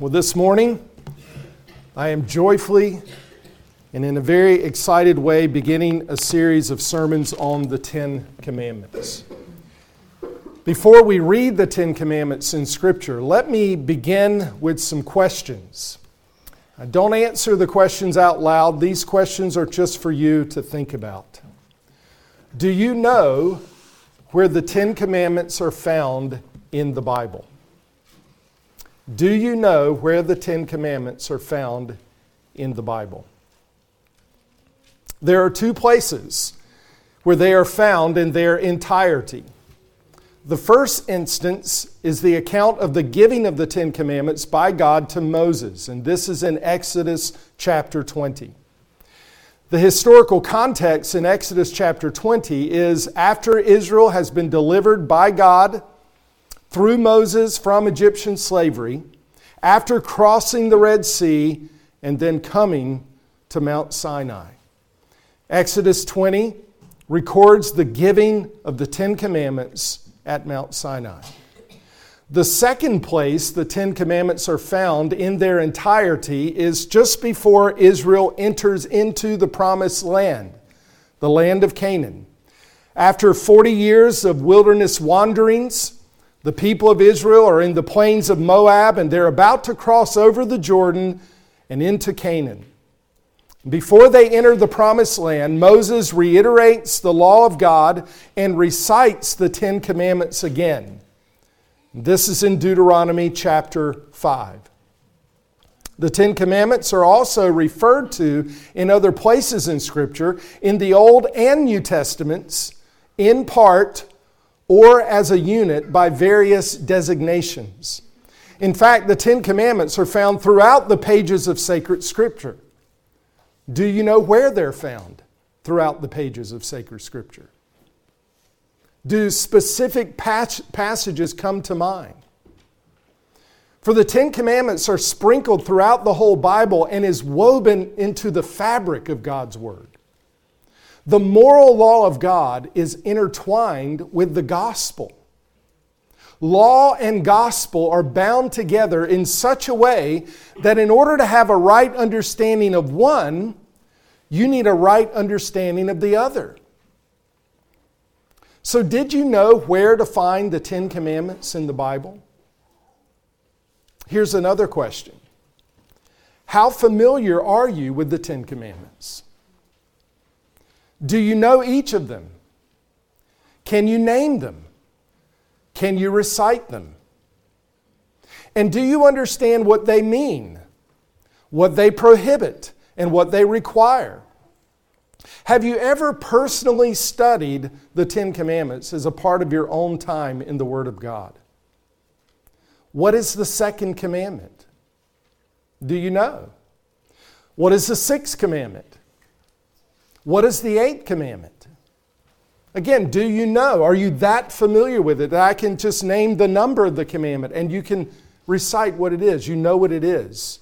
Well, this morning, I am joyfully and in a very excited way beginning a series of sermons on the Ten Commandments. Before we read the Ten Commandments in Scripture, let me begin with some questions. I don't answer the questions out loud, these questions are just for you to think about. Do you know where the Ten Commandments are found in the Bible? Do you know where the Ten Commandments are found in the Bible? There are two places where they are found in their entirety. The first instance is the account of the giving of the Ten Commandments by God to Moses, and this is in Exodus chapter 20. The historical context in Exodus chapter 20 is after Israel has been delivered by God through Moses from Egyptian slavery, after crossing the Red Sea, and then coming to Mount Sinai. Exodus 20 records the giving of the Ten Commandments at Mount Sinai. The second place the Ten Commandments are found in their entirety is just before Israel enters into the promised land, the land of Canaan. After 40 years of wilderness wanderings, the people of Israel are in the plains of Moab and they're about to cross over the Jordan and into Canaan. Before they enter the promised land, Moses reiterates the law of God and recites the Ten Commandments again. This is in Deuteronomy chapter 5. The Ten Commandments are also referred to in other places in Scripture, in the Old and New Testaments, in part or as a unit by various designations. In fact, the Ten Commandments are found throughout the pages of sacred Scripture. Do you know where they're found throughout the pages of sacred Scripture? Do specific passages come to mind? For the Ten Commandments are sprinkled throughout the whole Bible and is woven into the fabric of God's Word. The moral law of God is intertwined with the gospel. Law and gospel are bound together in such a way that in order to have a right understanding of one, you need a right understanding of the other. So, did you know where to find the Ten Commandments in the Bible? Here's another question How familiar are you with the Ten Commandments? Do you know each of them? Can you name them? Can you recite them? And do you understand what they mean, what they prohibit, and what they require? Have you ever personally studied the Ten Commandments as a part of your own time in the Word of God? What is the second commandment? Do you know? What is the sixth commandment? What is the eighth commandment? Again, do you know? Are you that familiar with it that I can just name the number of the commandment and you can recite what it is? You know what it is.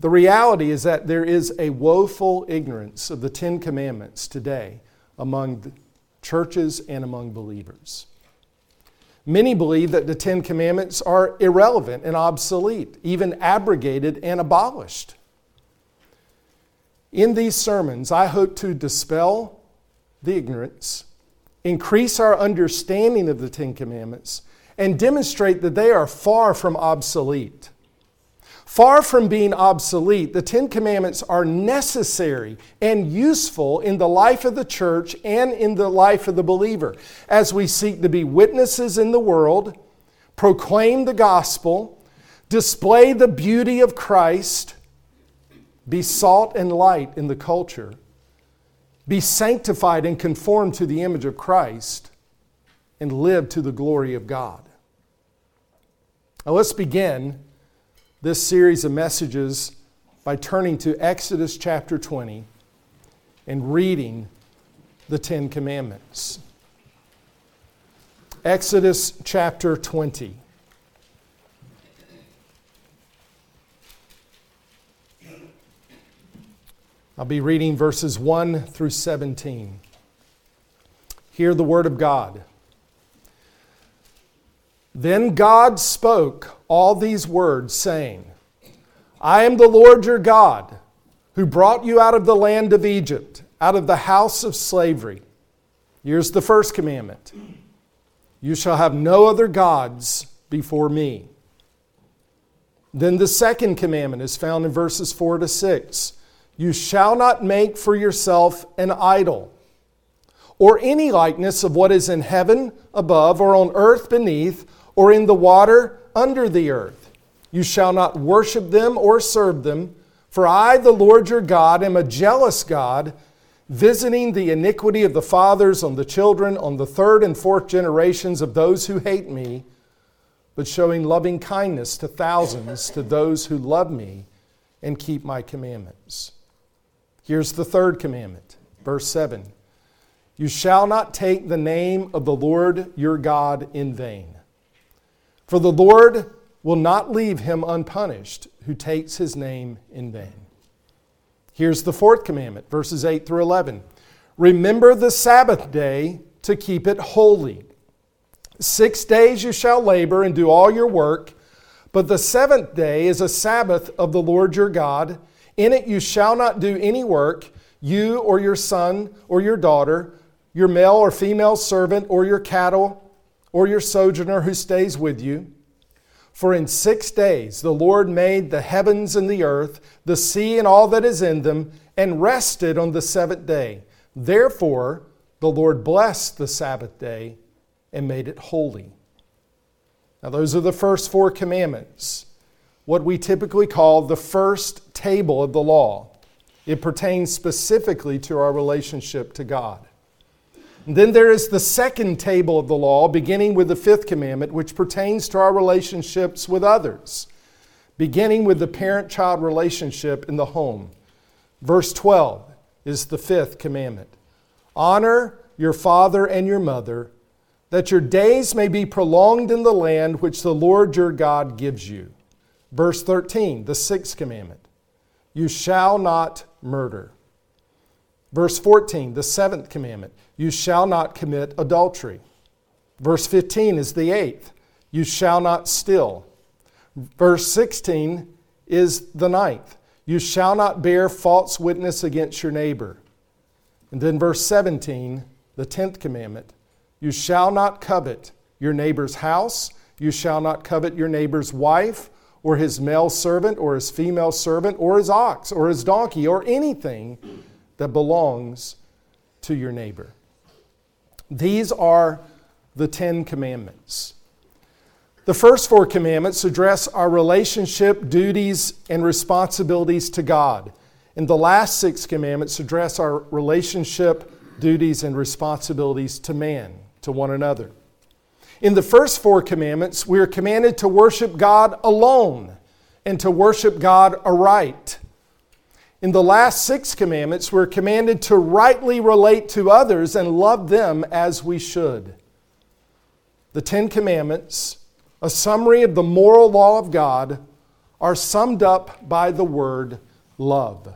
The reality is that there is a woeful ignorance of the Ten Commandments today among churches and among believers. Many believe that the Ten Commandments are irrelevant and obsolete, even abrogated and abolished. In these sermons, I hope to dispel the ignorance, increase our understanding of the Ten Commandments, and demonstrate that they are far from obsolete. Far from being obsolete, the Ten Commandments are necessary and useful in the life of the church and in the life of the believer as we seek to be witnesses in the world, proclaim the gospel, display the beauty of Christ, be salt and light in the culture. Be sanctified and conformed to the image of Christ and live to the glory of God. Now, let's begin this series of messages by turning to Exodus chapter 20 and reading the Ten Commandments. Exodus chapter 20. I'll be reading verses 1 through 17. Hear the word of God. Then God spoke all these words, saying, I am the Lord your God, who brought you out of the land of Egypt, out of the house of slavery. Here's the first commandment You shall have no other gods before me. Then the second commandment is found in verses 4 to 6. You shall not make for yourself an idol, or any likeness of what is in heaven above, or on earth beneath, or in the water under the earth. You shall not worship them or serve them, for I, the Lord your God, am a jealous God, visiting the iniquity of the fathers on the children, on the third and fourth generations of those who hate me but showing loving kindness to thousands, to those who love me and keep my commandments. Here's the third commandment, verse 7 You shall not take the name of the Lord your God in vain. For the Lord will not leave him unpunished who takes his name in vain. Here's the fourth commandment, verses 8 through 11. Remember the Sabbath day to keep it holy. Six days you shall labor and do all your work, but the seventh day is a Sabbath of the Lord your God. In it you shall not do any work, you or your son or your daughter, your male or female servant, or your cattle, or your sojourner who stays with you. For in six days the Lord made the heavens and the earth, the sea and all that is in them, and rested on the seventh day. Therefore, the Lord blessed the Sabbath day and made it holy. Now, those are the first four commandments, what we typically call the first table of the law. It pertains specifically to our relationship to God. And then there is the second table of the law, beginning with the fifth commandment, which pertains to our relationships with others, beginning with the parent child relationship in the home. Verse 12 is the fifth commandment Honor your father and your mother that your days may be prolonged in the land which the Lord your God gives you. Verse 13, the sixth commandment you shall not murder. Verse 14, the seventh commandment you shall not commit adultery. Verse 15 is the eighth you shall not steal. Verse 16 is the ninth you shall not bear false witness against your neighbor. And then verse 17, the tenth commandment you shall not covet your neighbor's house. You shall not covet your neighbor's wife, or his male servant, or his female servant, or his ox, or his donkey, or anything that belongs to your neighbor. These are the Ten Commandments. The first four commandments address our relationship, duties, and responsibilities to God. And the last six commandments address our relationship, duties, and responsibilities to man to one another. In the first four commandments, we are commanded to worship God alone and to worship God aright. In the last six commandments, we're commanded to rightly relate to others and love them as we should. The Ten Commandments, a summary of the moral law of God, are summed up by the word love.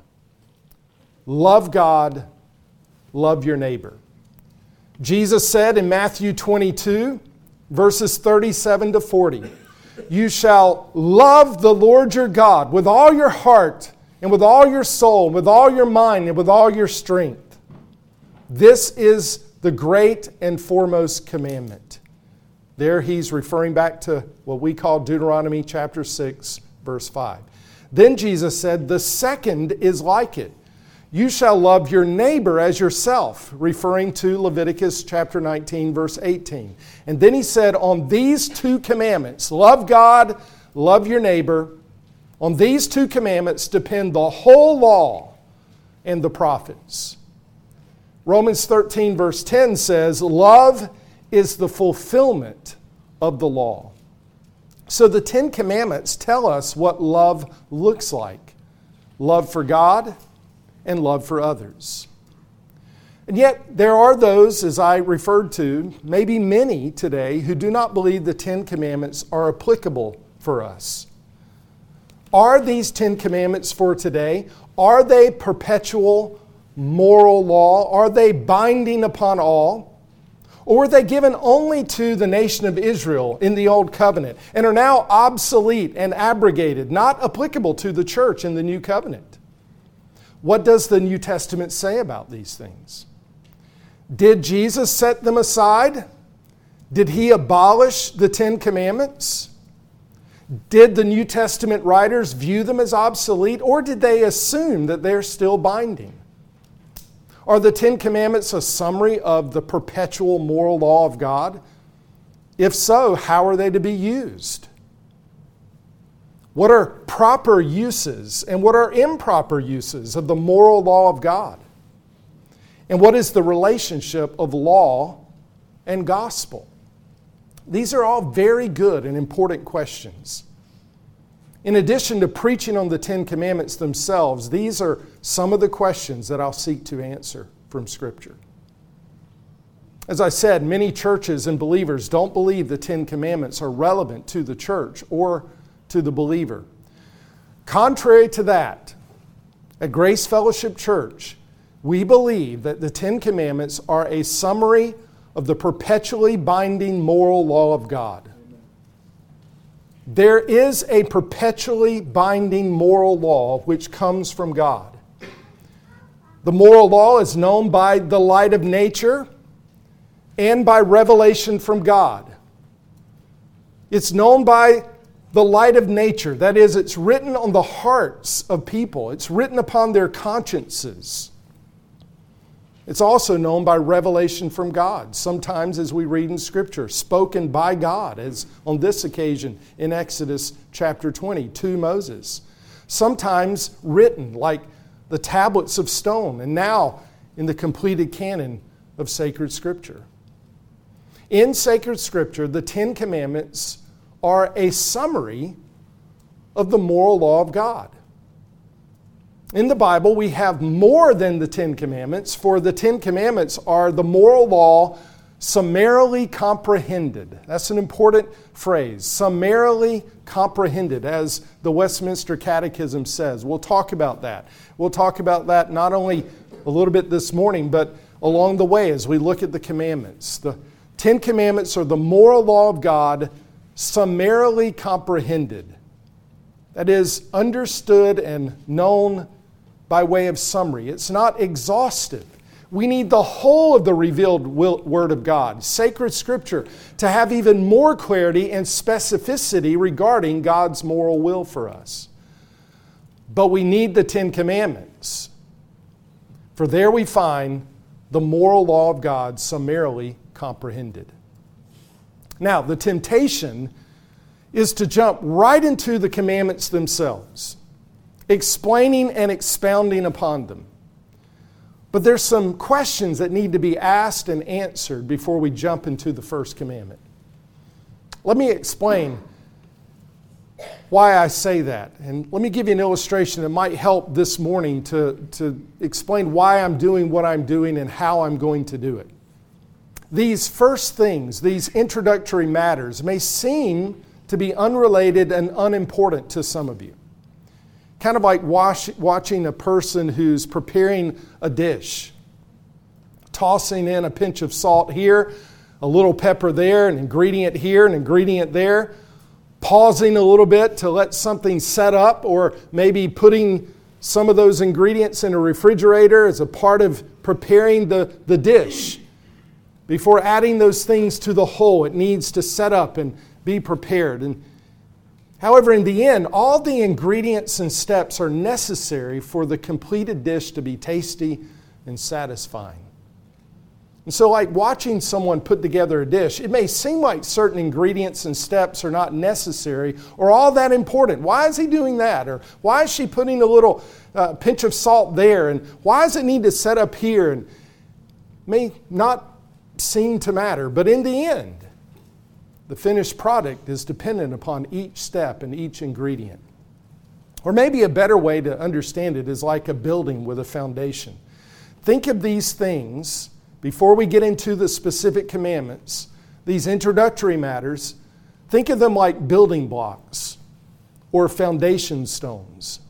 Love God, love your neighbor. Jesus said in Matthew 22, verses 37 to 40, You shall love the Lord your God with all your heart, and with all your soul, with all your mind, and with all your strength. This is the great and foremost commandment. There he's referring back to what we call Deuteronomy chapter 6, verse 5. Then Jesus said, The second is like it. You shall love your neighbor as yourself, referring to Leviticus chapter 19, verse 18. And then he said, On these two commandments, love God, love your neighbor, on these two commandments depend the whole law and the prophets. Romans 13, verse 10 says, Love is the fulfillment of the law. So the Ten Commandments tell us what love looks like love for God and love for others. And yet, there are those, as I referred to, maybe many today, who do not believe the Ten Commandments are applicable for us. Are these Ten Commandments for today? Are they perpetual moral law? Are they binding upon all? Or were they given only to the nation of Israel in the Old Covenant and are now obsolete and abrogated, not applicable to the church in the New Covenant? What does the New Testament say about these things? Did Jesus set them aside? Did he abolish the Ten Commandments? Did the New Testament writers view them as obsolete, or did they assume that they're still binding? Are the Ten Commandments a summary of the perpetual moral law of God? If so, how are they to be used? What are proper uses and what are improper uses of the moral law of God? And what is the relationship of law and gospel? These are all very good and important questions. In addition to preaching on the Ten Commandments themselves, these are some of the questions that I'll seek to answer from Scripture. As I said, many churches and believers don't believe the Ten Commandments are relevant to the church or to the believer. Contrary to that, at Grace Fellowship Church, we believe that the Ten Commandments are a summary of the perpetually binding moral law of God. There is a perpetually binding moral law which comes from God. The moral law is known by the light of nature and by revelation from God. It's known by the light of nature. That is, it's written on the hearts of people, it's written upon their consciences. It's also known by revelation from God, sometimes as we read in Scripture, spoken by God, as on this occasion in Exodus chapter 20 to Moses. Sometimes written like the tablets of stone, and now in the completed canon of sacred Scripture. In sacred Scripture, the Ten Commandments are a summary of the moral law of God. In the Bible, we have more than the Ten Commandments, for the Ten Commandments are the moral law summarily comprehended. That's an important phrase. Summarily comprehended, as the Westminster Catechism says. We'll talk about that. We'll talk about that not only a little bit this morning, but along the way as we look at the commandments. The Ten Commandments are the moral law of God summarily comprehended. That is, understood and known by way of summary. It's not exhaustive. We need the whole of the revealed Word of God, sacred Scripture, to have even more clarity and specificity regarding God's moral will for us. But we need the Ten Commandments, for there we find the moral law of God summarily comprehended. Now, the temptation is to jump right into the commandments themselves explaining and expounding upon them. But there's some questions that need to be asked and answered before we jump into the first commandment. Let me explain why I say that. And let me give you an illustration that might help this morning to, to explain why I'm doing what I'm doing and how I'm going to do it. These first things, these introductory matters, may seem to be unrelated and unimportant to some of you kind of like wash, watching a person who's preparing a dish, tossing in a pinch of salt here, a little pepper there, an ingredient here, an ingredient there, pausing a little bit to let something set up, or maybe putting some of those ingredients in a refrigerator as a part of preparing the, the dish. Before adding those things to the whole, it needs to set up and be prepared. And However, in the end, all the ingredients and steps are necessary for the completed dish to be tasty and satisfying. And so, like watching someone put together a dish, it may seem like certain ingredients and steps are not necessary or all that important. Why is he doing that? Or why is she putting a little uh, pinch of salt there? And why does it need to set up here? And may not seem to matter, but in the end, the finished product is dependent upon each step and each ingredient. Or maybe a better way to understand it is like a building with a foundation. Think of these things before we get into the specific commandments, these introductory matters, think of them like building blocks or foundation stones.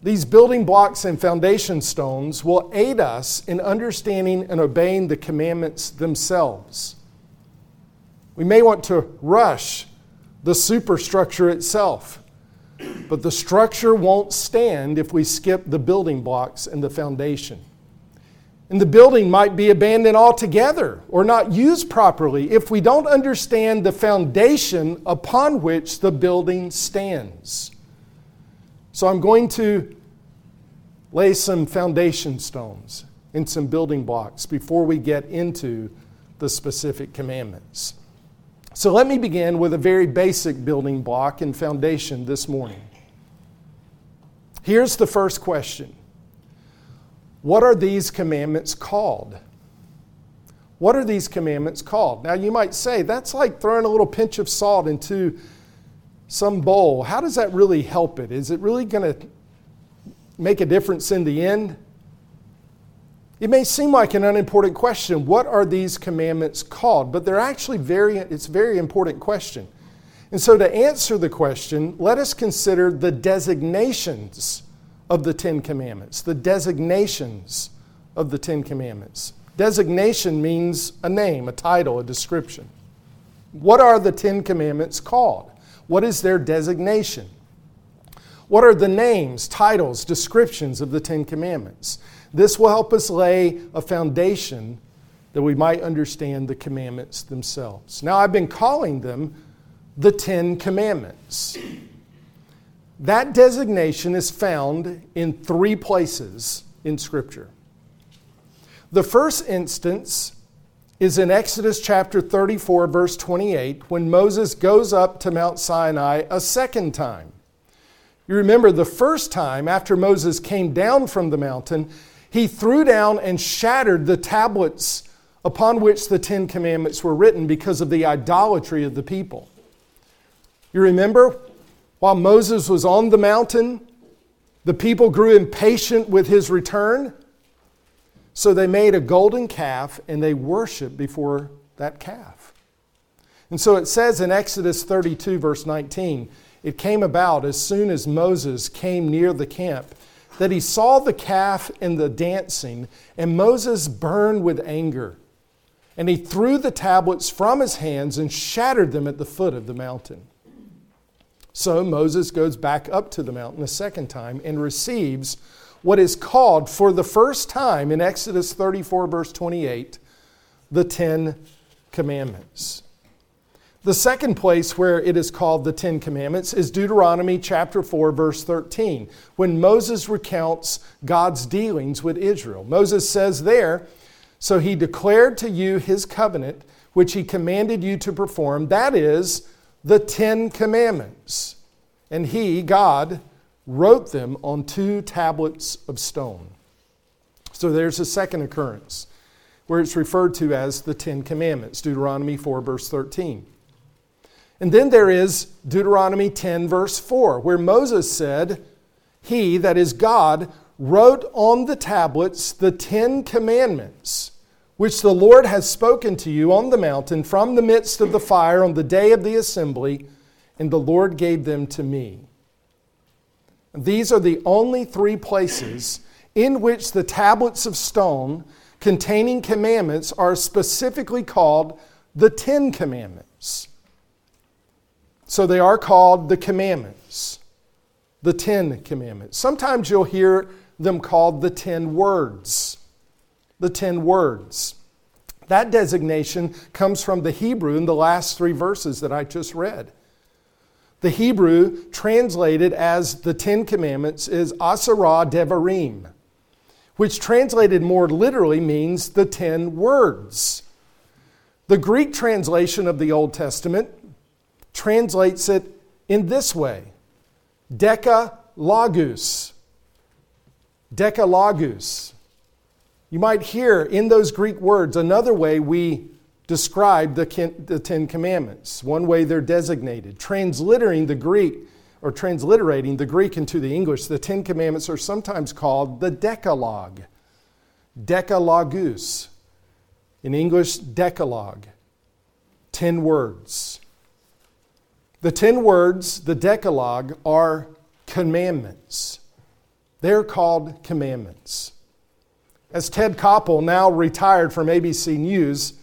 These building blocks and foundation stones will aid us in understanding and obeying the commandments themselves. We may want to rush the superstructure itself, but the structure won't stand if we skip the building blocks and the foundation. And the building might be abandoned altogether or not used properly if we don't understand the foundation upon which the building stands. So I'm going to lay some foundation stones and some building blocks before we get into the specific commandments. So let me begin with a very basic building block and foundation this morning. Here's the first question What are these commandments called? What are these commandments called? Now, you might say that's like throwing a little pinch of salt into some bowl, how does that really help it? Is it really going to make a difference in the end? It may seem like an unimportant question. What are these commandments called? But they're actually very, it's a very important question. And so, to answer the question, let us consider the designations of the Ten Commandments. The designations of the Ten Commandments. Designation means a name, a title, a description. What are the Ten Commandments called? What is their designation? What are the names, titles, descriptions of the Ten Commandments? This will help us lay a foundation that we might understand the commandments themselves. Now, I've been calling them the Ten Commandments. That designation is found in three places in Scripture. The first instance is in Exodus chapter 34, verse 28, when Moses goes up to Mount Sinai a second time. You remember the first time after Moses came down from the mountain, he threw down and shattered the tablets upon which the Ten Commandments were written because of the idolatry of the people. You remember while Moses was on the mountain, the people grew impatient with his return. So they made a golden calf and they worshiped before that calf. And so it says in Exodus 32, verse 19, it came about as soon as Moses came near the camp that he saw the calf and the dancing, and Moses burned with anger. And he threw the tablets from his hands and shattered them at the foot of the mountain. So Moses goes back up to the mountain a second time and receives what is called for the first time in Exodus 34, verse 28, the Ten Commandments. The second place where it is called the Ten Commandments is Deuteronomy chapter 4, verse 13, when Moses recounts God's dealings with Israel. Moses says there, So he declared to you his covenant, which he commanded you to perform, that is, the Ten Commandments. And he, God, wrote them on two tablets of stone. So there's a second occurrence where it's referred to as the Ten Commandments, Deuteronomy 4, verse 13. And then there is Deuteronomy 10, verse 4, where Moses said, He, that is God, wrote on the tablets the Ten Commandments, which the Lord has spoken to you on the mountain from the midst of the fire on the day of the assembly, and the Lord gave them to me. These are the only three places in which the tablets of stone containing commandments are specifically called the Ten Commandments. So they are called the commandments, the Ten Commandments. Sometimes you'll hear them called the Ten Words. The Ten Words. That designation comes from the Hebrew in the last three verses that I just read. The Hebrew translated as the Ten Commandments is Asarah Devarim, which translated more literally means the Ten Words. The Greek translation of the Old Testament translates it in this way Decalogus. Decalogus. You might hear in those Greek words another way we describe the, Ten Commandments. One way they're designated. Transliterating the Greek, or transliterating the Greek into the English, the Ten Commandments are sometimes called the Decalogue. Decalogus. In English, Decalogue. Ten words. The ten words, the Decalogue, are commandments. They're called commandments. As Ted Koppel, now retired from ABC News,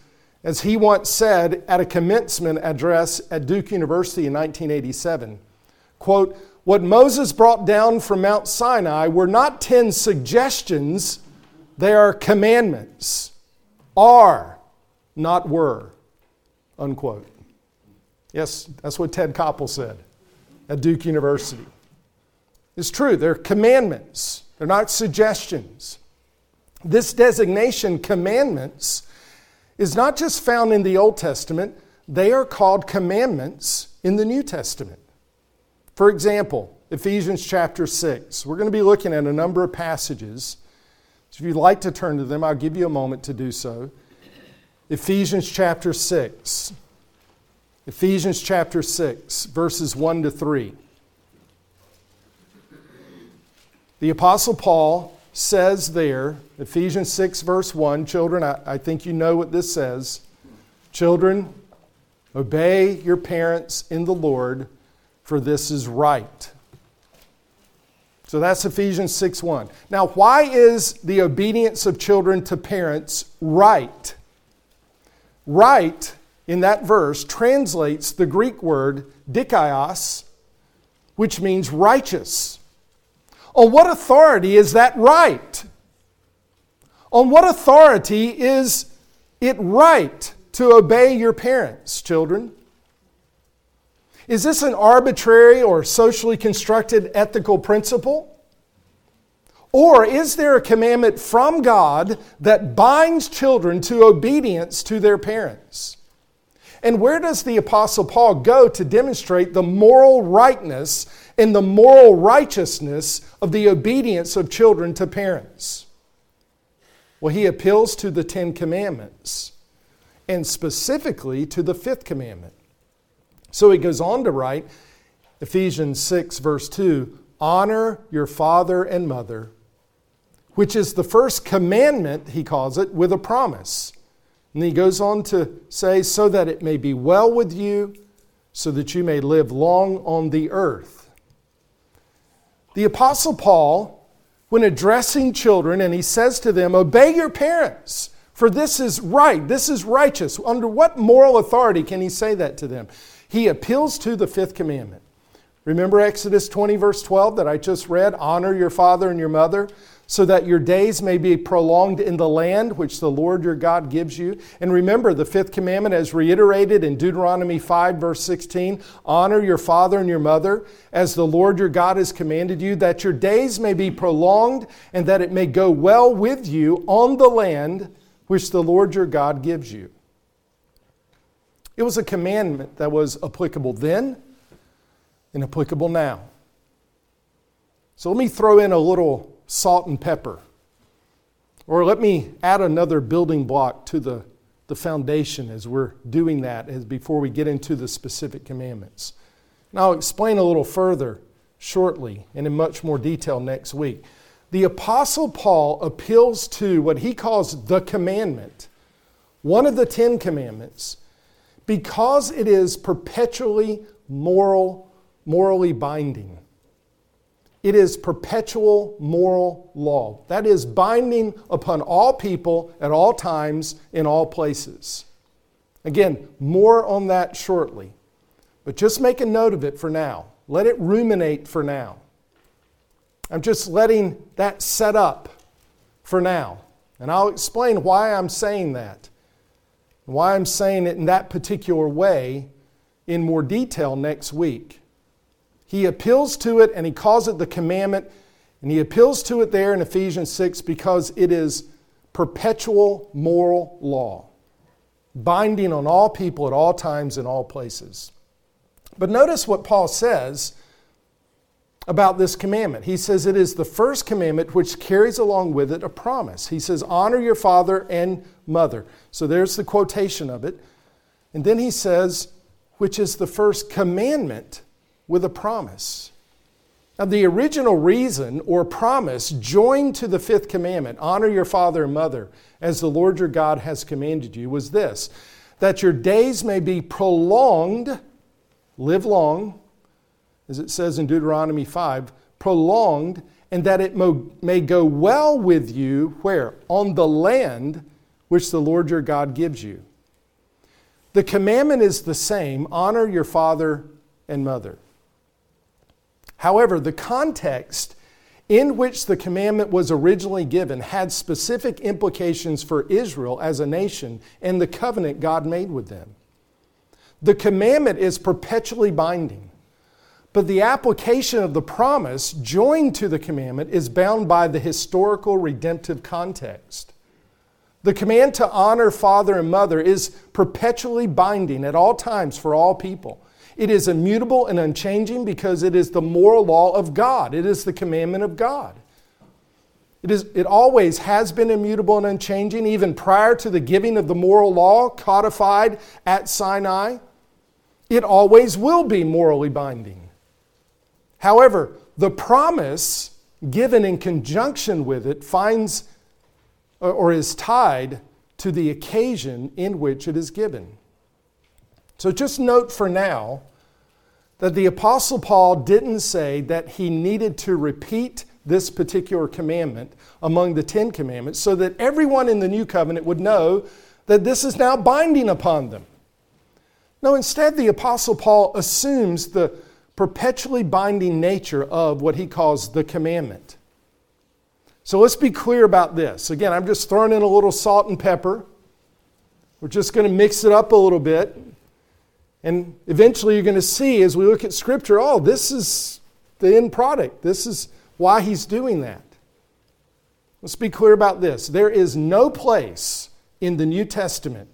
as he once said at a commencement address at Duke University in 1987, quote, what Moses brought down from Mount Sinai were not 10 suggestions, they are commandments. Are, not were. Unquote. Yes, that's what Ted Koppel said at Duke University. It's true, they're commandments, they're not suggestions. This designation, commandments, is not just found in the Old Testament, they are called commandments in the New Testament. For example, Ephesians chapter 6. We're going to be looking at a number of passages. So if you'd like to turn to them, I'll give you a moment to do so. Ephesians chapter 6. Ephesians chapter 6, verses 1 to 3. The Apostle Paul says there, Ephesians 6, verse 1, children, I, I think you know what this says. Children, obey your parents in the Lord for this is right. So that's Ephesians 6 1. Now, why is the obedience of children to parents right? Right in that verse translates the Greek word dikaios, which means righteous. On what authority is that right? On what authority is it right to obey your parents, children? Is this an arbitrary or socially constructed ethical principle? Or is there a commandment from God that binds children to obedience to their parents? And where does the Apostle Paul go to demonstrate the moral rightness and the moral righteousness of the obedience of children to parents? Well, he appeals to the Ten Commandments, and specifically to the fifth commandment. So he goes on to write, Ephesians 6, verse 2 Honor your father and mother, which is the first commandment, he calls it, with a promise. And he goes on to say, So that it may be well with you, so that you may live long on the earth. The Apostle Paul, when addressing children, and he says to them, Obey your parents, for this is right, this is righteous. Under what moral authority can he say that to them? He appeals to the fifth commandment. Remember Exodus 20, verse 12 that I just read? Honor your father and your mother so that your days may be prolonged in the land which the Lord your God gives you. And remember, the fifth commandment, as reiterated in Deuteronomy 5, verse 16 honor your father and your mother as the Lord your God has commanded you, that your days may be prolonged and that it may go well with you on the land which the Lord your God gives you. It was a commandment that was applicable then and applicable now. So let me throw in a little salt and pepper. Or let me add another building block to the, the foundation as we're doing that as before we get into the specific commandments. And I'll explain a little further shortly and in much more detail next week. The Apostle Paul appeals to what he calls the commandment, one of the Ten Commandments, because it is perpetually moral, morally binding. It is perpetual moral law. That is binding upon all people at all times in all places. Again, more on that shortly. But just make a note of it for now. Let it ruminate for now. I'm just letting that set up for now. And I'll explain why I'm saying that. Why I'm saying it in that particular way in more detail next week. He appeals to it and he calls it the commandment, and he appeals to it there in Ephesians 6 because it is perpetual moral law, binding on all people at all times in all places. But notice what Paul says about this commandment. He says it is the first commandment which carries along with it a promise. He says, Honor your father and mother. So there's the quotation of it. And then he says, which is the first commandment with a promise. Now, the original reason or promise joined to the fifth commandment, honor your father and mother as the Lord your God has commanded you, was this that your days may be prolonged, live long, as it says in Deuteronomy 5, prolonged and that it may go well with you, where? On the land which the Lord your God gives you. The commandment is the same honor your father and mother. However, the context in which the commandment was originally given had specific implications for Israel as a nation and the covenant God made with them. The commandment is perpetually binding, but the application of the promise joined to the commandment is bound by the historical redemptive context. The command to honor father and mother is perpetually binding at all times for all people. It is immutable and unchanging because it is the moral law of God. It is the commandment of God. It, is, it always has been immutable and unchanging, even prior to the giving of the moral law codified at Sinai. It always will be morally binding. However, the promise given in conjunction with it finds or is tied to the occasion in which it is given. So just note for now that the Apostle Paul didn't say that he needed to repeat this particular commandment among the Ten Commandments so that everyone in the new covenant would know that this is now binding upon them. No, instead, the Apostle Paul assumes the perpetually binding nature of what he calls the commandment. So let's be clear about this. Again, I'm just throwing in a little salt and pepper. We're just going to mix it up a little bit. And eventually you're going to see as we look at Scripture, oh, this is the end product. This is why he's doing that. Let's be clear about this. There is no place in the New Testament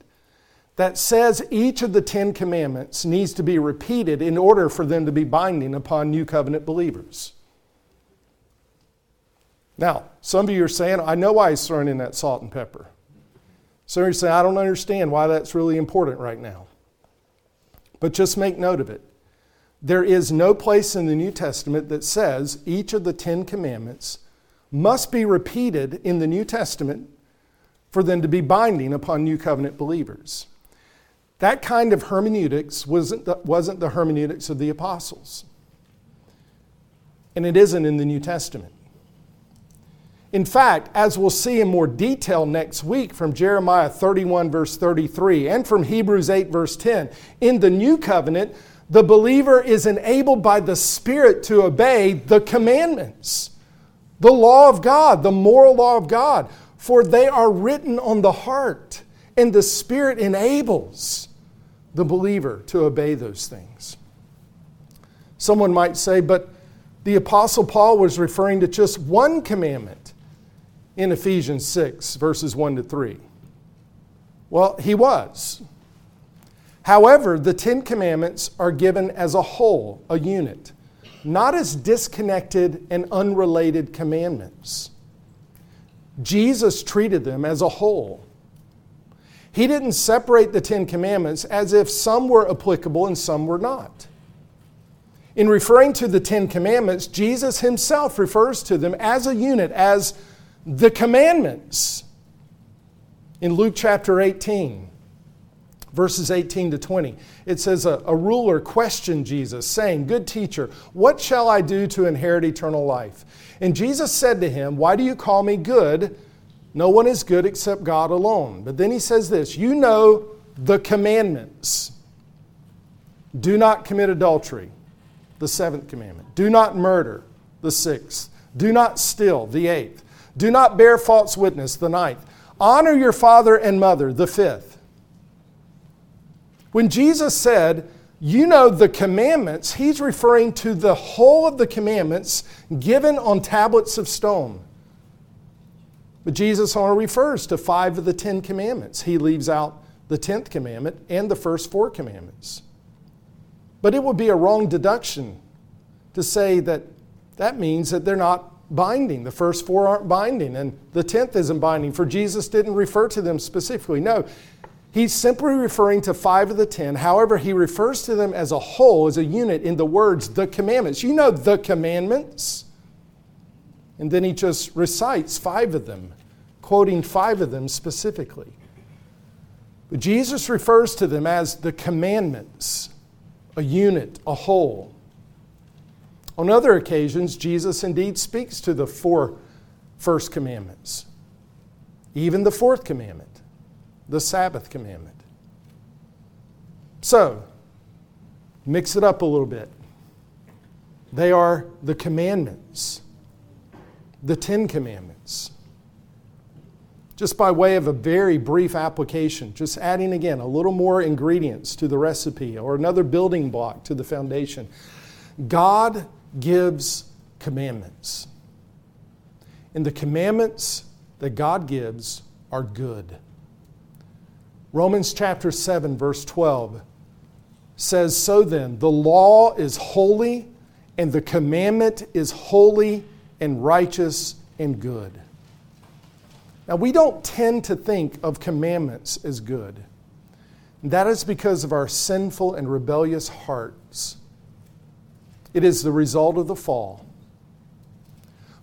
that says each of the Ten Commandments needs to be repeated in order for them to be binding upon New Covenant believers. Now, some of you are saying, I know why he's throwing in that salt and pepper. Some of you saying, I don't understand why that's really important right now. But just make note of it. There is no place in the New Testament that says each of the Ten Commandments must be repeated in the New Testament for them to be binding upon New Covenant believers. That kind of hermeneutics wasn't the, wasn't the hermeneutics of the apostles. And it isn't in the New Testament. In fact, as we'll see in more detail next week from Jeremiah 31, verse 33, and from Hebrews 8, verse 10, in the new covenant, the believer is enabled by the Spirit to obey the commandments, the law of God, the moral law of God, for they are written on the heart, and the Spirit enables the believer to obey those things. Someone might say, but the Apostle Paul was referring to just one commandment in Ephesians 6, verses 1 to 3? Well, he was. However, the Ten Commandments are given as a whole, a unit, not as disconnected and unrelated commandments. Jesus treated them as a whole. He didn't separate the Ten Commandments as if some were applicable and some were not. In referring to the Ten Commandments, Jesus himself refers to them as a unit, as the commandments. In Luke chapter 18, verses 18 to 20, it says, a, a, ruler questioned Jesus, saying, Good teacher, what shall I do to inherit eternal life? And Jesus said to him, Why do you call me good? No one is good except God alone. But then he says this You know the commandments. Do not commit adultery, the seventh commandment. Do not murder, the sixth. Do not steal, the eighth. Do not bear false witness, the ninth. Honor your father and mother, the fifth. When Jesus said, you know the commandments, he's referring to the whole of the commandments given on tablets of stone. But Jesus only refers to five of the Ten Commandments. He leaves out the tenth commandment and the first four commandments. But it would be a wrong deduction to say that that means that they're not binding. The first four aren't binding, and the tenth isn't binding, for Jesus didn't refer to them specifically. No, he's simply referring to five of the ten. However, he refers to them as a whole, as a unit, in the words, the commandments. You know the commandments. And then he just recites five of them, quoting five of them specifically. But Jesus refers to them as the commandments, a unit, a whole. On other occasions, Jesus indeed speaks to the four first commandments, even the fourth commandment, the Sabbath commandment. So, mix it up a little bit. They are the commandments, the Ten Commandments. Just by way of a very brief application, just adding again a little more ingredients to the recipe or another building block to the foundation. God gives commandments. And the commandments that God gives are good. Romans chapter 7, verse 12 says, So then, the law is holy, and the commandment is holy and righteous and good. Now, we don't tend to think of commandments as good. That is because of our sinful and rebellious hearts. It is the result of the fall.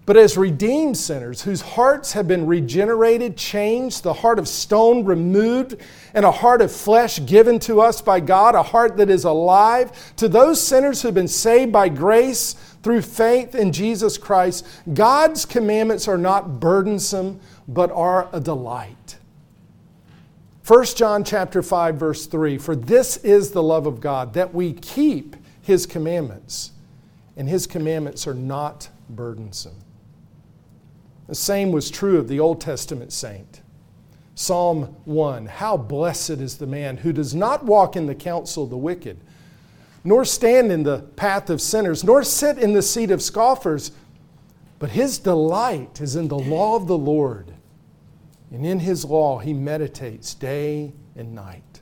But as redeemed sinners whose hearts have been regenerated, changed, the heart of stone removed, and a heart of flesh given to us by God, a heart that is alive, to those sinners who have been saved by grace through faith in Jesus Christ, God's commandments are not burdensome, but are a delight. 1 John chapter 5 verse 3 For this is the love of God that we keep his commandments and his commandments are not burdensome. The same was true of the Old Testament saint. Psalm 1 How blessed is the man who does not walk in the counsel of the wicked, nor stand in the path of sinners, nor sit in the seat of scoffers, but his delight is in the law of the Lord, and in his law he meditates day and night.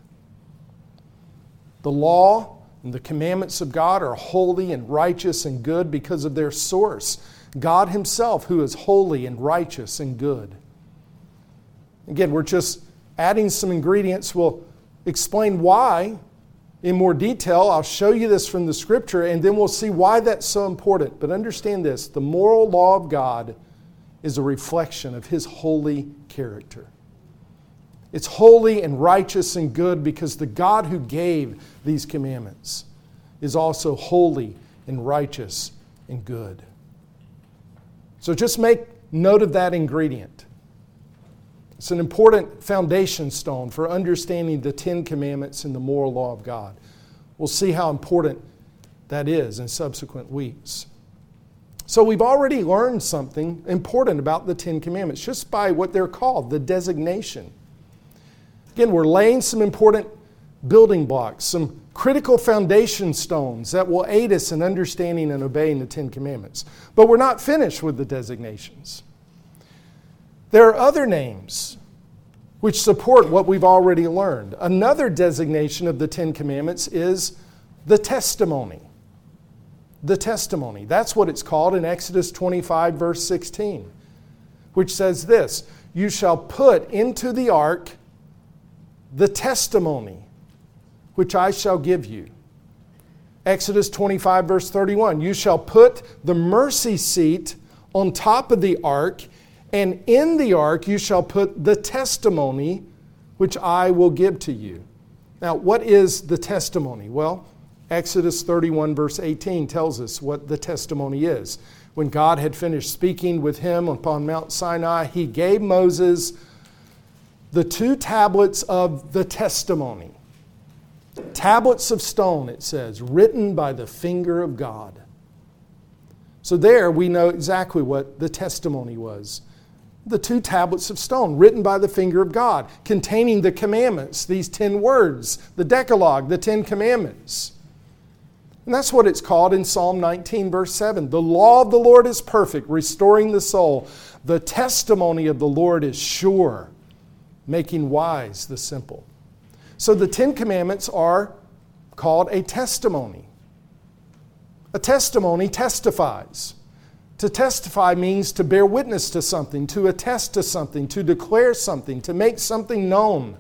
The law and the commandments of God are holy and righteous and good because of their source, God Himself, who is holy and righteous and good. Again, we're just adding some ingredients. We'll explain why in more detail. I'll show you this from the scripture, and then we'll see why that's so important. But understand this the moral law of God is a reflection of His holy character. It's holy and righteous and good because the God who gave these commandments is also holy and righteous and good. So just make note of that ingredient. It's an important foundation stone for understanding the Ten Commandments and the moral law of God. We'll see how important that is in subsequent weeks. So, we've already learned something important about the Ten Commandments just by what they're called, the designation. Again, we're laying some important building blocks, some critical foundation stones that will aid us in understanding and obeying the Ten Commandments. But we're not finished with the designations. There are other names which support what we've already learned. Another designation of the Ten Commandments is the testimony. The testimony. That's what it's called in Exodus 25, verse 16, which says this You shall put into the ark the testimony which I shall give you. Exodus 25, verse 31 You shall put the mercy seat on top of the ark, and in the ark you shall put the testimony which I will give to you. Now, what is the testimony? Well, Exodus 31, verse 18 tells us what the testimony is. When God had finished speaking with him upon Mount Sinai, he gave Moses the two tablets of the testimony. Tablets of stone, it says, written by the finger of God. So there we know exactly what the testimony was. The two tablets of stone, written by the finger of God, containing the commandments, these ten words, the Decalogue, the Ten Commandments. And that's what it's called in Psalm 19, verse 7. The law of the Lord is perfect, restoring the soul. The testimony of the Lord is sure making wise the simple. So the Ten Commandments are called a testimony. A testimony testifies. To testify means to bear witness to something, to attest to something, to declare something, to make something known.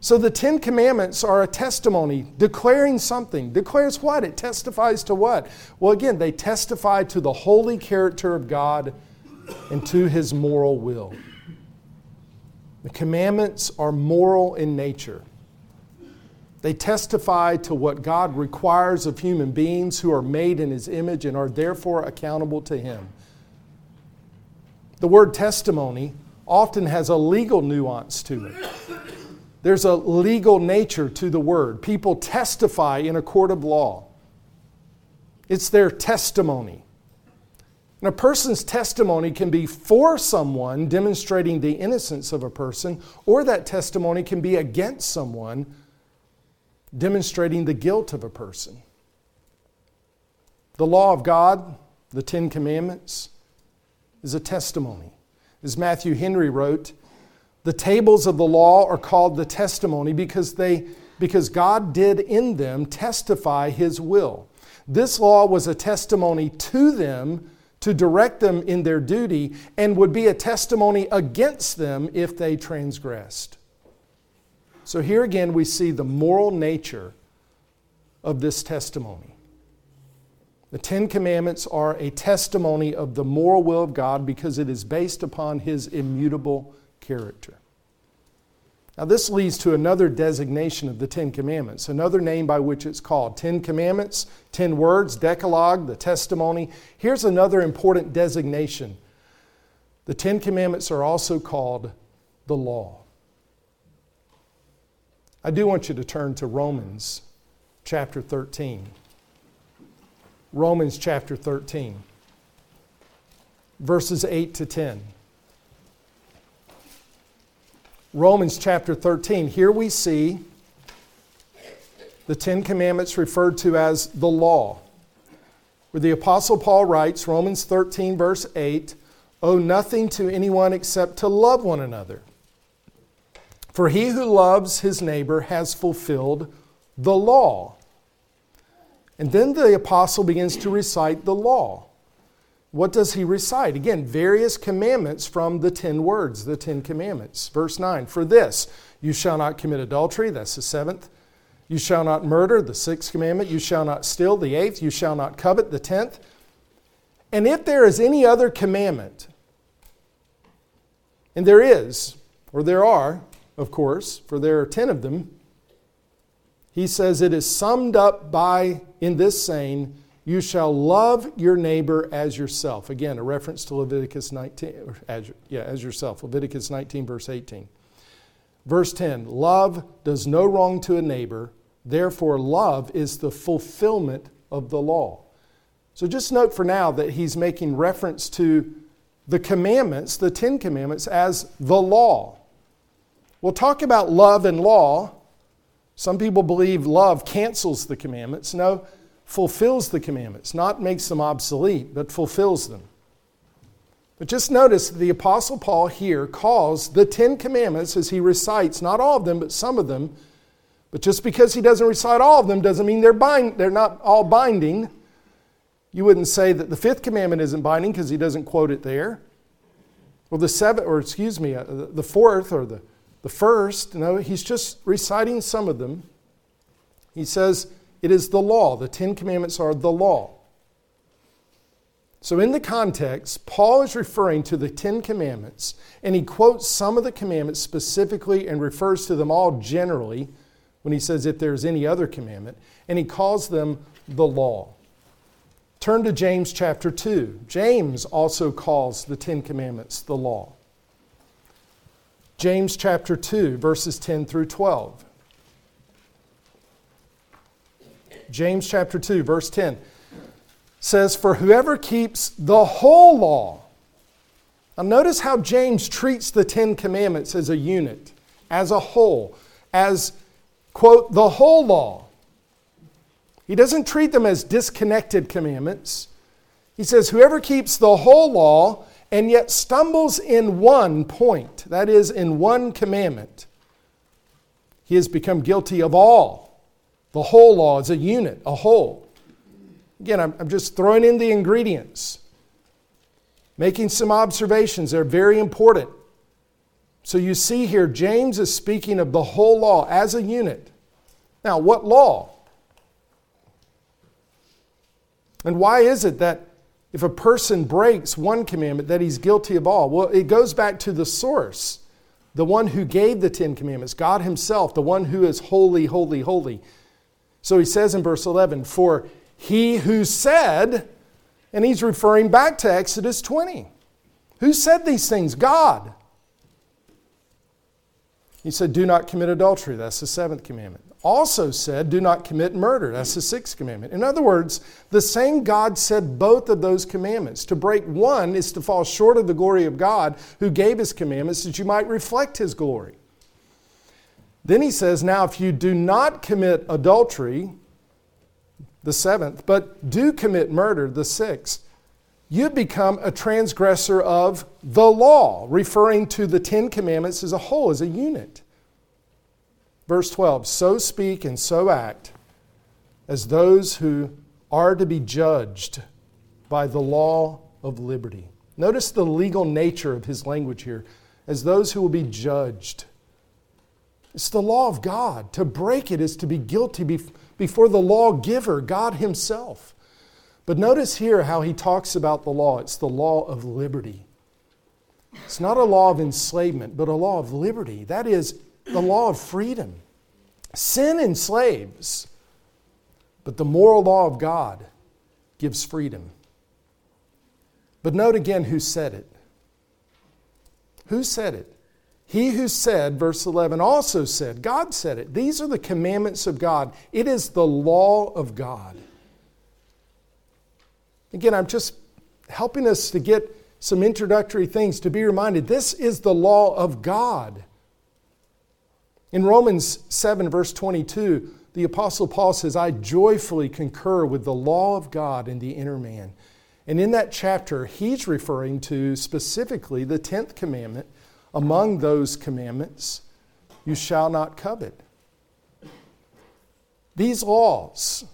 So the Ten Commandments are a testimony, declaring something. Declares what? It testifies to what? Well, again, they testify to the holy character of God and to his moral will. The commandments are moral in nature. They testify to what God requires of human beings who are made in His image and are therefore accountable to Him. The word testimony often has a legal nuance to it. There's a legal nature to the word. People testify in a court of law, it's their testimony. And a person's testimony can be for someone, demonstrating the innocence of a person, or that testimony can be against someone, demonstrating the guilt of a person. The law of God, the Ten Commandments, is a testimony. As Matthew Henry wrote, the tables of the law are called the testimony because, they, because God did in them testify his will. This law was a testimony to them to direct them in their duty and would be a testimony against them if they transgressed. So here again, we see the moral nature of this testimony. The Ten Commandments are a testimony of the moral will of God because it is based upon His immutable character. Now, this leads to another designation of the Ten Commandments, another name by which it's called. Ten Commandments, ten words, Decalogue, the testimony. Here's another important designation the Ten Commandments are also called the law. I do want you to turn to Romans chapter 13. Romans chapter 13, verses 8 to 10. Romans chapter 13. Here we see the Ten Commandments referred to as the law. Where the Apostle Paul writes, Romans 13, verse 8, owe nothing to anyone except to love one another. For he who loves his neighbor has fulfilled the law. And then the apostle begins to recite the law. What does he recite? Again, various commandments from the 10 words, the 10 commandments. Verse 9 For this, you shall not commit adultery, that's the seventh. You shall not murder, the sixth commandment. You shall not steal, the eighth. You shall not covet, the tenth. And if there is any other commandment, and there is, or there are, of course, for there are 10 of them, he says it is summed up by, in this saying, you shall love your neighbor as yourself. Again, a reference to Leviticus 19, as, yeah, as yourself. Leviticus 19, verse 18. Verse 10 Love does no wrong to a neighbor, therefore, love is the fulfillment of the law. So just note for now that he's making reference to the commandments, the Ten Commandments, as the law. We'll talk about love and law some people believe love cancels the commandments. No, fulfills the commandments, not makes them obsolete, but fulfills them. But just notice the Apostle Paul here calls the Ten Commandments, as he recites, not all of them, but some of them. But just because he doesn't recite all of them doesn't mean they're, bind, they're not all binding. You wouldn't say that the fifth commandment isn't binding because he doesn't quote it there. Well, the seventh, or excuse me, uh, the fourth or the the first, no, he's just reciting some of them. He says, It is the law. The Ten Commandments are the law. So, in the context, Paul is referring to the Ten Commandments, and he quotes some of the commandments specifically and refers to them all generally when he says if there's any other commandment, and he calls them the law. Turn to James chapter 2. James also calls the Ten Commandments the law. James chapter 2, verses 10 through 12. James chapter 2, verse 10 says, For whoever keeps the whole law. Now, notice how James treats the Ten Commandments as a unit, as a whole, as, quote, the whole law. He doesn't treat them as disconnected commandments. He says, Whoever keeps the whole law and yet stumbles in one point, that is, in one commandment, he has become guilty of all. The whole law is a unit, a whole. Again, I'm, I'm just throwing in the ingredients, making some observations. They're very important. So you see here, James is speaking of the whole law as a unit. Now, what law? And why is it that if a person breaks one commandment, that he's guilty of all. Well, it goes back to the source. the one who gave the Ten Commandments, God Himself, the one who is holy, holy, holy. So he says in verse 11, For he who said, and he's referring back to Exodus 20. Who said these things? God. He said, Do not commit adultery. That's the seventh commandment. Also said, Do not commit murder. That's the sixth commandment. In other words, the same God said both of those commandments. To break one is to fall short of the glory of God who gave his commandments that you might reflect his glory. Then he says, Now, if you do not commit adultery, the seventh, but do commit murder, the sixth, you become a transgressor of the law, referring to the Ten Commandments as a whole, as a unit. Verse 12 So speak and so act as those who are to be judged by the law of liberty. Notice the legal nature of his language here as those who will be judged. It's the law of God. To break it is to be guilty before the lawgiver, God Himself. But notice here how he talks about the law. It's the law of liberty. It's not a law of enslavement, but a law of liberty. That is the law of freedom. Sin enslaves, but the moral law of God gives freedom. But note again who said it. Who said it? He who said, verse 11, also said, God said it. These are the commandments of God. It is the law of God. Again, I'm just helping us to get some introductory things to be reminded this is the law of God. In Romans 7, verse 22, the Apostle Paul says, I joyfully concur with the law of God in the inner man. And in that chapter, he's referring to specifically the 10th commandment. Among those commandments, you shall not covet. These laws,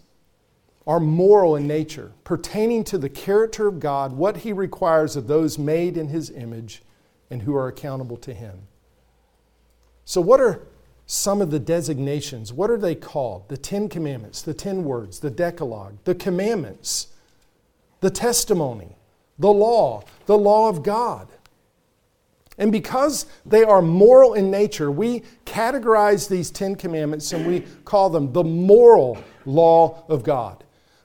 are moral in nature, pertaining to the character of God, what He requires of those made in His image and who are accountable to Him. So, what are some of the designations? What are they called? The Ten Commandments, the Ten Words, the Decalogue, the Commandments, the Testimony, the Law, the Law of God. And because they are moral in nature, we categorize these Ten Commandments and we call them the moral law of God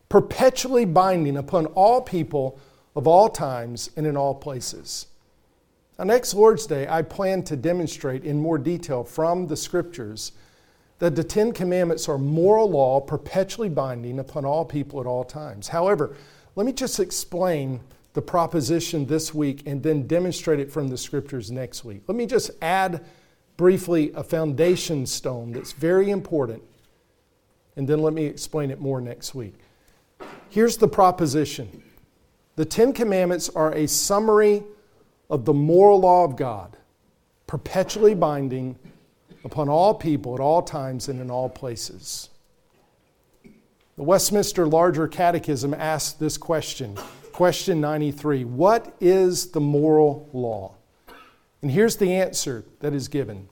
perpetually binding upon all people of all times and in all places. On next Lord's Day, I plan to demonstrate in more detail from the scriptures that the Ten Commandments are moral law perpetually binding upon all people at all times. However, let me just explain the proposition this week and then demonstrate it from the scriptures next week. Let me just add briefly a foundation stone that's very important, and then let me explain it more next week. Here's the proposition the Ten Commandments are a summary of the moral law of God, perpetually binding upon all people at all times and in all places. The Westminster Larger Catechism asks this question, question 93 What is the moral law? And here's the answer that is given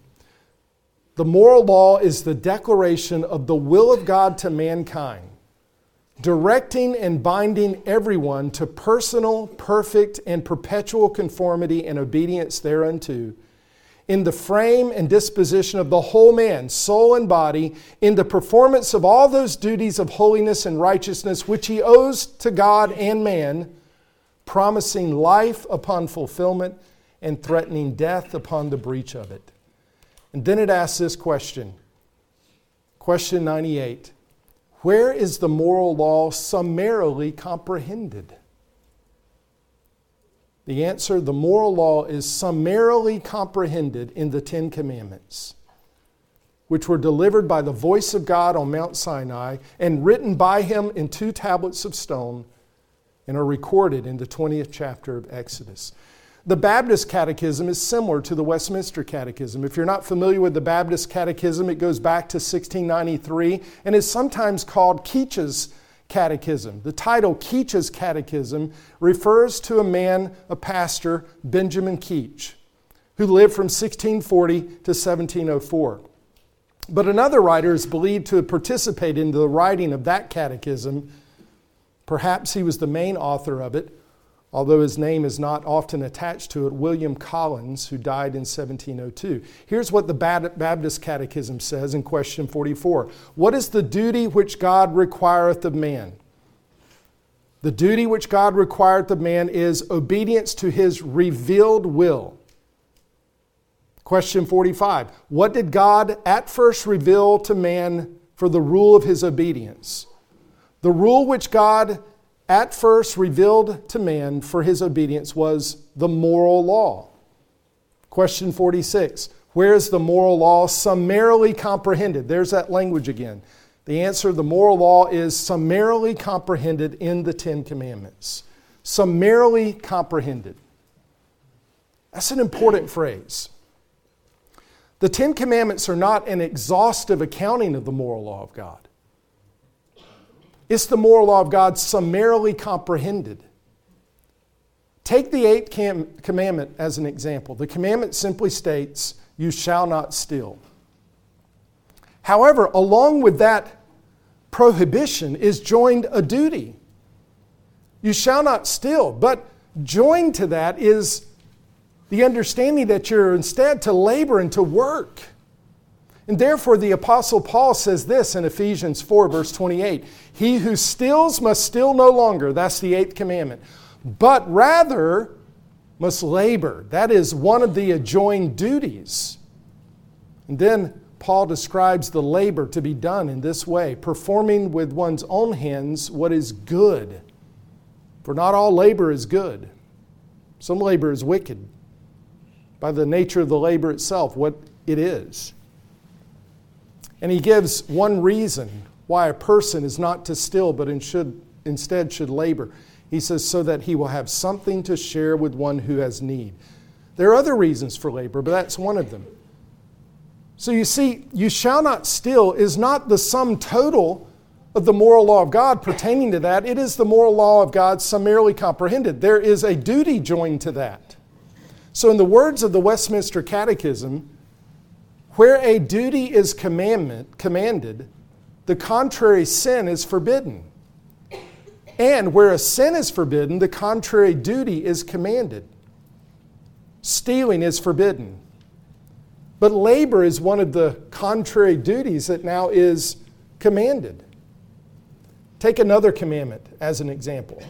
The moral law is the declaration of the will of God to mankind directing and binding everyone to personal, perfect, and perpetual conformity and obedience thereunto, in the frame and disposition of the whole man, soul and body, in the performance of all those duties of holiness and righteousness which he owes to God and man, promising life upon fulfillment and threatening death upon the breach of it. And then it asks this question. Question 98 where is the moral law summarily comprehended? The answer the moral law is summarily comprehended in the Ten Commandments, which were delivered by the voice of God on Mount Sinai and written by him in two tablets of stone and are recorded in the 20th chapter of Exodus. The Baptist Catechism is similar to the Westminster Catechism. If you're not familiar with the Baptist Catechism, it goes back to 1693 and is sometimes called Keach's Catechism. The title Keach's Catechism refers to a man, a pastor, Benjamin Keach, who lived from 1640 to 1704. But another writer is believed to have participated in the writing of that catechism. Perhaps he was the main author of it, although his name is not often attached to it, William Collins, who died in 1702. Here's what the Baptist Catechism says in question 44 What is the duty which God requireth of man? The duty which God requireth of man is obedience to his revealed will. Question 45 What did God at first reveal to man for the rule of his obedience? The rule which God at first revealed to man for his obedience was the moral law. Question 46 Where is the moral law summarily comprehended? There's that language again. The answer the moral law is summarily comprehended in the Ten Commandments. Summarily comprehended. That's an important phrase. The Ten Commandments are not an exhaustive accounting of the moral law of God. It's the moral law of God summarily comprehended. Take the eighth commandment as an example. The commandment simply states, You shall not steal. However, along with that prohibition is joined a duty. You shall not steal. But joined to that is the understanding that you're instead to labor and to work. And therefore, the Apostle Paul says this in Ephesians 4, verse 28 He who steals must steal no longer. That's the eighth commandment. But rather must labor. That is one of the adjoined duties. And then Paul describes the labor to be done in this way performing with one's own hands what is good. For not all labor is good, some labor is wicked by the nature of the labor itself, what it is. And he gives one reason why a person is not to steal, but should, instead should labor. He says, so that he will have something to share with one who has need. There are other reasons for labor, but that's one of them. So you see, you shall not steal is not the sum total of the moral law of God pertaining to that. It is the moral law of God summarily comprehended. There is a duty joined to that. So, in the words of the Westminster Catechism, where a duty is commandment, commanded, the contrary sin is forbidden. And where a sin is forbidden, the contrary duty is commanded. Stealing is forbidden. But labor is one of the contrary duties that now is commanded. Take another commandment as an example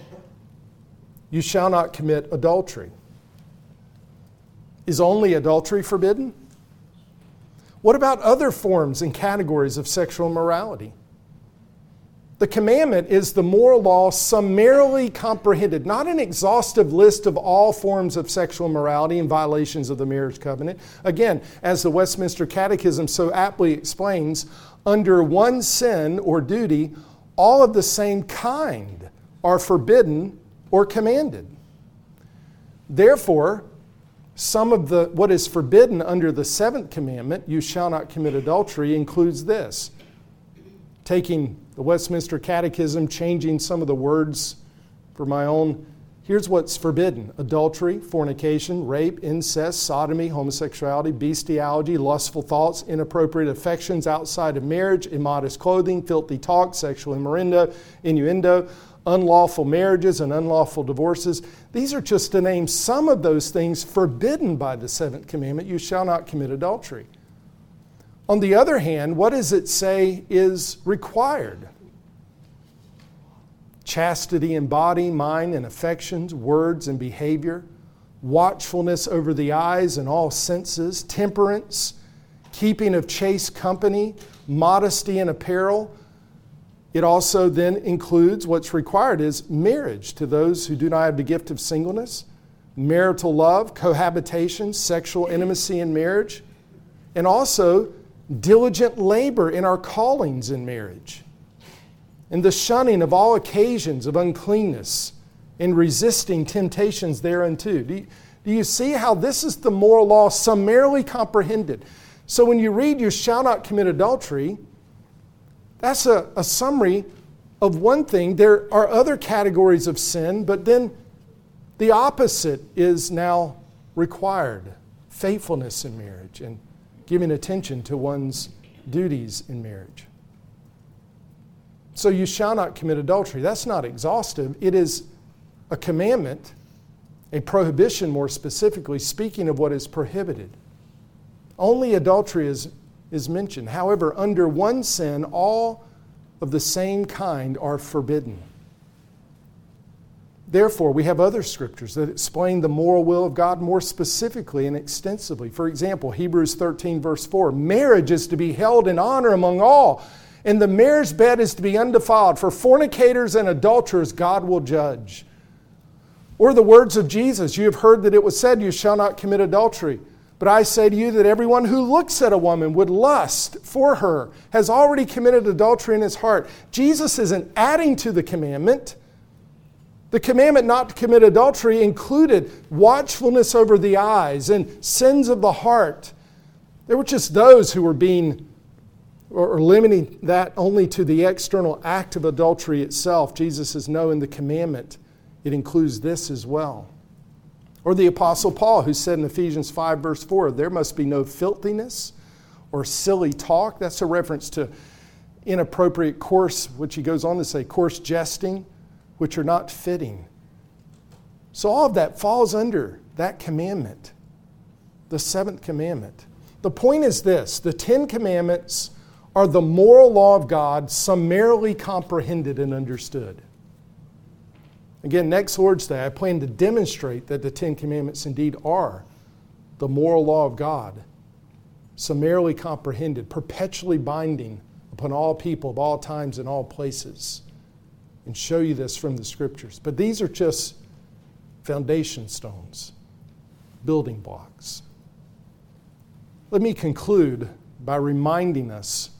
you shall not commit adultery. Is only adultery forbidden? What about other forms and categories of sexual morality? The commandment is the moral law summarily comprehended, not an exhaustive list of all forms of sexual morality and violations of the marriage covenant. Again, as the Westminster Catechism so aptly explains, under one sin or duty, all of the same kind are forbidden or commanded. Therefore, some of the what is forbidden under the seventh commandment, you shall not commit adultery, includes this. Taking the Westminster Catechism, changing some of the words for my own. Here's what's forbidden adultery, fornication, rape, incest, sodomy, homosexuality, bestiality, lustful thoughts, inappropriate affections outside of marriage, immodest clothing, filthy talk, sexual innuendo, innuendo, unlawful marriages and unlawful divorces. These are just to name some of those things forbidden by the seventh commandment you shall not commit adultery. On the other hand, what does it say is required? Chastity in body, mind, and affections, words and behavior, watchfulness over the eyes and all senses, temperance, keeping of chaste company, modesty in apparel it also then includes what's required is marriage to those who do not have the gift of singleness, marital love, cohabitation, sexual intimacy in marriage, and also diligent labor in our callings in marriage, and the shunning of all occasions of uncleanness, and resisting temptations thereunto. Do you, do you see how this is the moral law summarily comprehended? So when you read, You shall not commit adultery, that's a, a summary of one thing. There are other categories of sin, but then the opposite is now required faithfulness in marriage and giving attention to one's duties in marriage. So you shall not commit adultery. That's not exhaustive. It is a commandment A prohibition, more specifically, speaking of what is prohibited. Only adultery is, is mentioned. However, under one sin, all of the same kind are forbidden. Therefore, we have other scriptures that explain the moral will of God more specifically and extensively. For example, Hebrews 13, verse 4 marriage is to be held in honor among all, and the marriage bed is to be undefiled. For fornicators and adulterers, God will judge. Or the words of Jesus You have heard that it was said, You shall not commit adultery. But I say to you that everyone who looks at a woman with lust for her has already committed adultery in his heart. Jesus isn't adding to the commandment. The commandment not to commit adultery included watchfulness over the eyes and sins of the heart. There were just those who were being or limiting that only to the external act of adultery itself. Jesus no, in the commandment, it includes this as well. Or the Apostle Paul, who said in Ephesians 5, verse 4, there must be no filthiness or silly talk. That's a reference to inappropriate coarse, which he goes on to say, coarse jesting, which are not fitting. So all of that falls under that commandment, the seventh commandment. The point is this the Ten Commandments are the moral law of God summarily comprehended and understood. Again, next Lord's Day, I plan to demonstrate that the Ten Commandments indeed are the moral law of God, summarily comprehended, perpetually binding upon all people of all times and all places, and show you this from the Scriptures. But these are just foundation stones, building blocks. Let me conclude by reminding us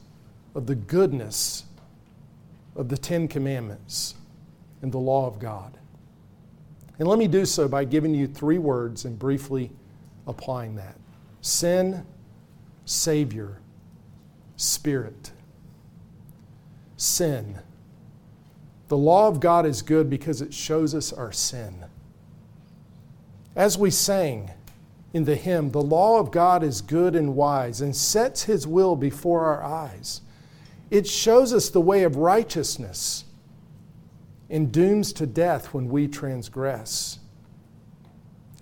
of the goodness of the Ten Commandments and the law of God. And let me do so by giving you three words and briefly applying that sin, Savior, Spirit. Sin. The law of God is good because it shows us our sin. As we sang in the hymn, the law of God is good and wise and sets his will before our eyes. It shows us the way of righteousness and dooms to death when we transgress.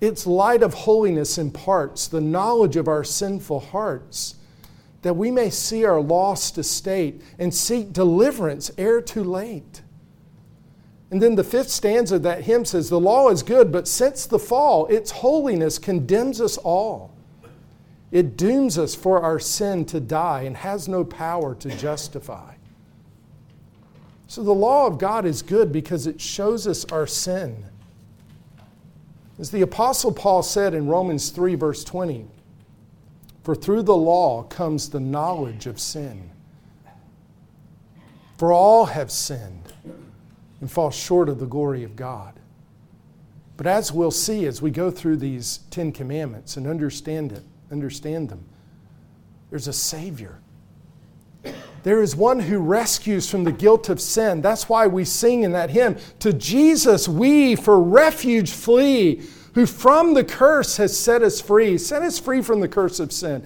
Its light of holiness imparts the knowledge of our sinful hearts, that we may see our lost estate and seek deliverance ere too late. And then the fifth stanza of that hymn says, The law is good, but since the fall, its holiness condemns us all. It dooms us for our sin to die and has no power to justify. So the law of God is good because it shows us our sin. As the Apostle Paul said in Romans 3, verse 20, for through the law comes the knowledge of sin. For all have sinned and fall short of the glory of God. But as we'll see as we go through these Ten Commandments and understand it, understand them, there's a Savior there is one who rescues from the guilt of sin. That's why we sing in that hymn To Jesus we for refuge flee, who from the curse has set us free, set us free from the curse of sin,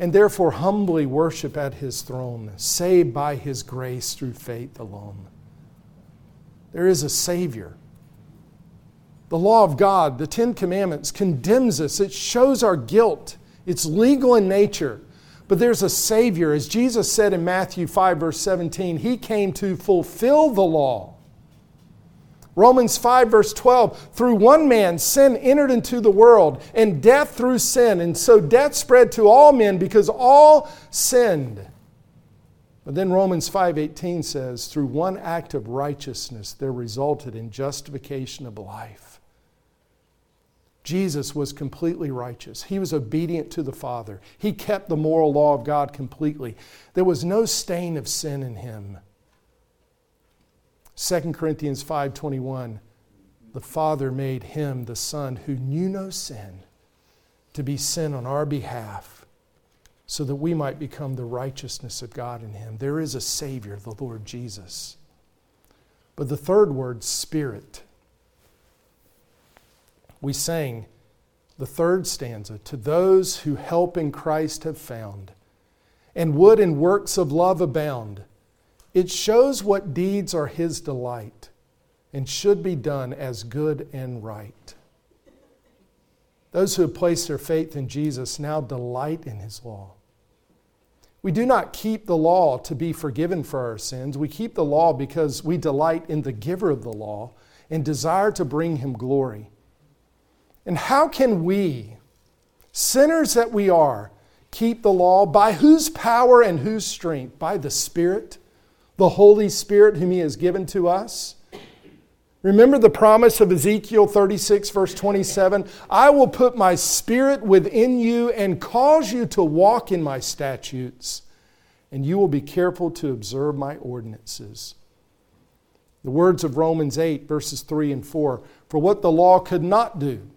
and therefore humbly worship at his throne, saved by his grace through faith alone. There is a Savior. The law of God, the Ten Commandments, condemns us. It shows our guilt. It's legal in nature. But there's a Savior. As Jesus said in Matthew 5, verse 17, He came to fulfill the law. Romans 5, verse 12, through one man sin entered into the world, and death through sin. And so death spread to all men because all sinned. But then Romans 5:18 says, through one act of righteousness there resulted in justification of life. Jesus was completely righteous. He was obedient to the Father. He kept the moral law of God completely. There was no stain of sin in him. 2 Corinthians 5:21 The Father made him the Son who knew no sin to be sin on our behalf so that we might become the righteousness of God in him. There is a savior, the Lord Jesus. But the third word, spirit we sang the third stanza to those who help in Christ have found and would in works of love abound. It shows what deeds are his delight and should be done as good and right. Those who have placed their faith in Jesus now delight in his law. We do not keep the law to be forgiven for our sins. We keep the law because we delight in the giver of the law and desire to bring him glory. And how can we, sinners that we are, keep the law? By whose power and whose strength? By the Spirit, the Holy Spirit whom he has given to us. Remember the promise of Ezekiel 36, verse 27 I will put my spirit within you and cause you to walk in my statutes, and you will be careful to observe my ordinances. The words of Romans 8, verses 3 and 4 For what the law could not do,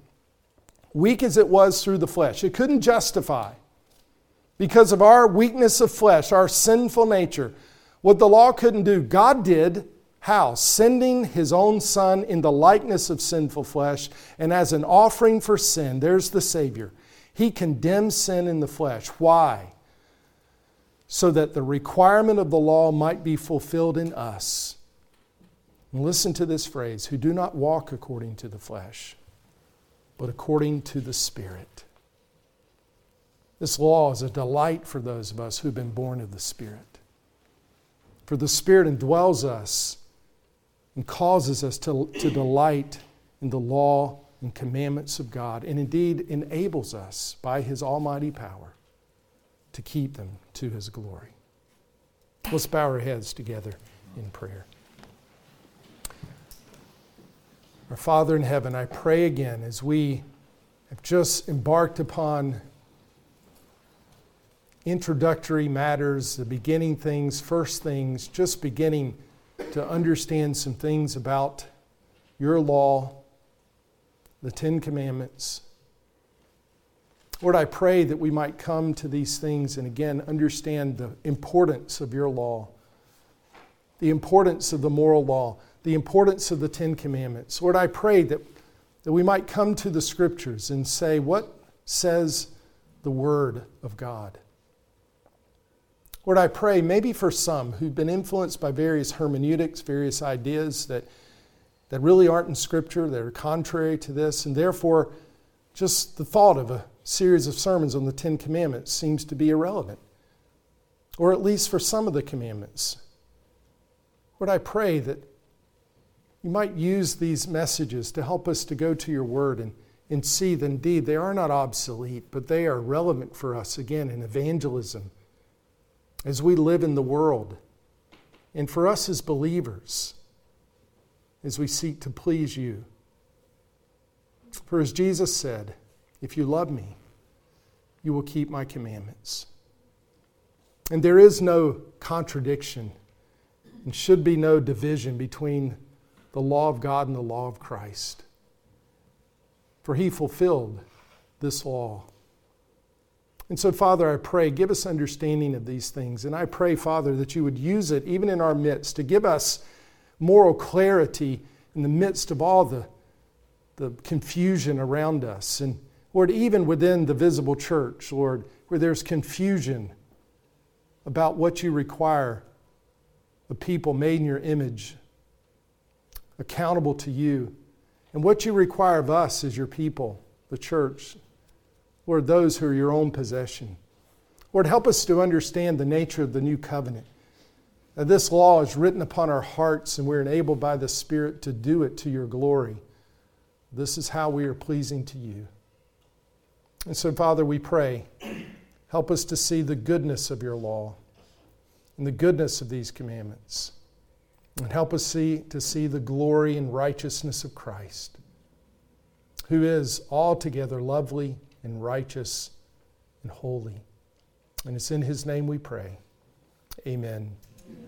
weak as it was through the flesh, it couldn't justify. Because of our weakness of flesh, our sinful nature, what the law couldn't do, God did how? Sending his own son in the likeness of sinful flesh, and as an offering for sin, there's the Savior. He condemns sin in the flesh. Why? So that the requirement of the law might be fulfilled in us. And listen to this phrase who do not walk according to the flesh, but according to the Spirit. This law is a delight for those of us who've been born of the Spirit. For the Spirit indwells us and causes us to, to delight in the law and commandments of God, and indeed enables us by His almighty power to keep them to His glory. Let's bow our heads together in prayer. Our Father in heaven, I pray again as we have just embarked upon introductory matters, the beginning things, first things, just beginning to understand some things about your law, the Ten Commandments. Lord, I pray that we might come to these things and again understand the importance of your law, the importance of the moral law, the importance of the Ten Commandments. Lord, I pray that, that we might come to the scriptures and say, What says the Word of God? Lord, I pray maybe for some who've been influenced by various hermeneutics, various ideas that, that really aren't in Scripture, that are contrary to this, and therefore just the thought of a series of sermons on the Ten Commandments seems to be irrelevant, or at least for some of the commandments. Lord, I pray that you might use these messages to help us to go to your word and, and see that indeed they are not obsolete, but they are relevant for us again in evangelism as we live in the world, and for us as believers, as we seek to please you. For as Jesus said, if you love me, you will keep my commandments. And there is no contradiction and should be no division between the law of God and the law of Christ. For he fulfilled this law and so, Father, I pray, give us understanding of these things. And I pray, Father, that you would use it even in our midst to give us moral clarity in the midst of all the, the confusion around us. And, Lord, even within the visible church, Lord, where there's confusion about what you require of people made in your image, accountable to you, and what you require of us as your people, the church, Lord, those who are your own possession. Lord, help us to understand the nature of the new covenant. That this law is written upon our hearts and we're enabled by the Spirit to do it to your glory. This is how we are pleasing to you. And so, Father, we pray, help us to see the goodness of your law and the goodness of these commandments. And help us see, to see the glory and righteousness of Christ, who is altogether lovely and righteous and holy. And it's in his name we pray. Amen.